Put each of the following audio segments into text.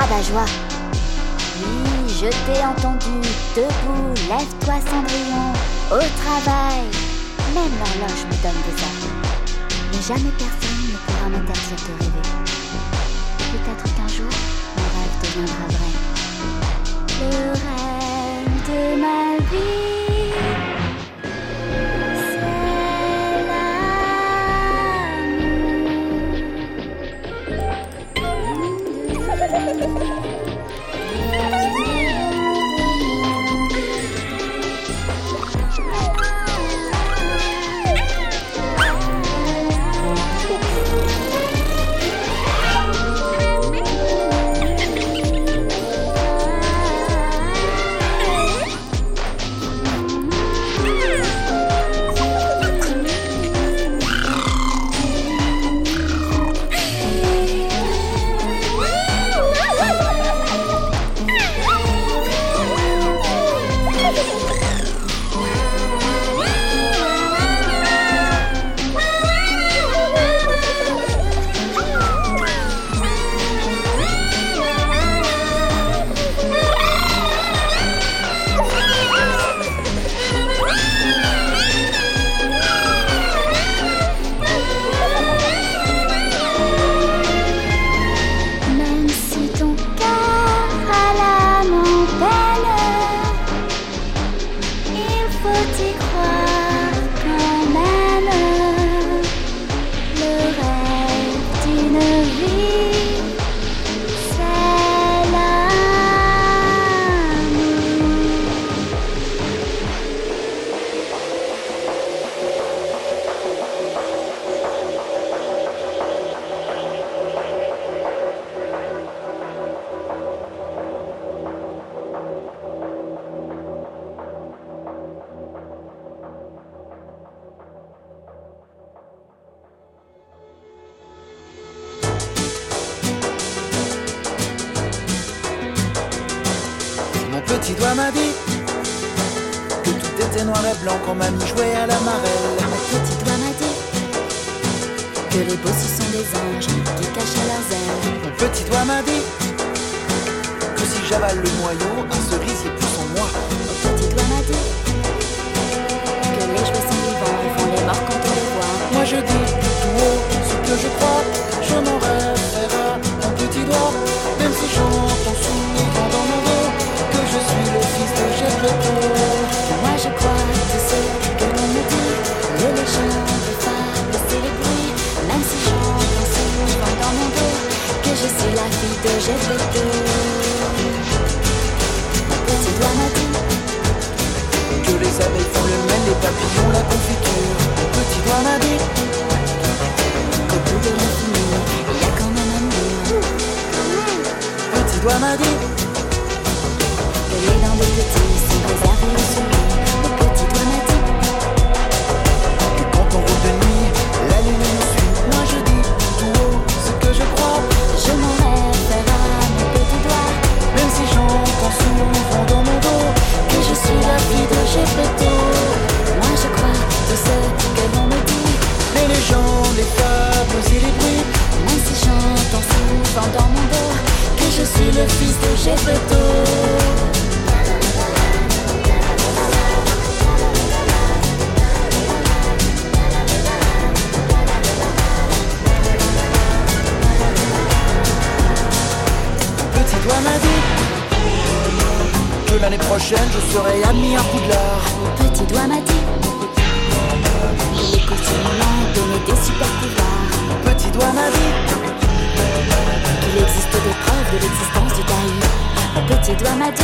Ah rabat-joie. Oui, je t'ai entendu, debout, lève-toi Cendrillon, au travail. Même l'horloge me donne des ordres. Mais jamais personne ne pourra m'interdire de rêver. Peut-être qu'un jour, mon rêve deviendra vrai. Le rêve de ma vie. je dois m'adorer. Elle est dans les petits, sont réservés aux souris, aux petits doigts matiques. Et quand on roule de nuit, la lune nous suit. Moi je dis tout haut ce que je crois. Je m'en réfère à mes petits doigts. Même si j'entends souvent dans mon dos que je suis la fille de GPT. Moi je crois tout ce que l'on me dit. Mais les gens, les tables et les bruits, même si j'entends souvent dans mon dos le fils de Gepetto. Petit doigt m'a dit que l'année prochaine je serai admis à Poudlard. Petit doigt m'a dit les costumes m'ont donné des super pouvoirs. Petit doigt m'a dit qu'il existe des preuves de l'existence du taille. Mon petit doigt m'a dit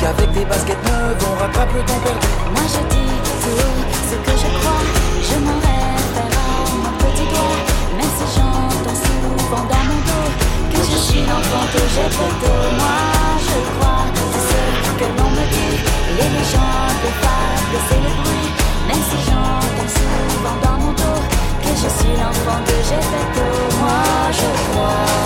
qu'avec des baskets neuves on rattrape le temps perdu. Moi je dis tout haut ce que je crois. Je m'en réfère à mon petit doigt. Même si j'entends souvent dans mon dos que je suis l'enfant que j'ai photo. Moi je crois c'est ce que l'on me dit. Les légendes, les fables, c'est le bruit. Même si j'entends souvent dans mon dos je suis l'enfant que j'ai photo. Moi je crois.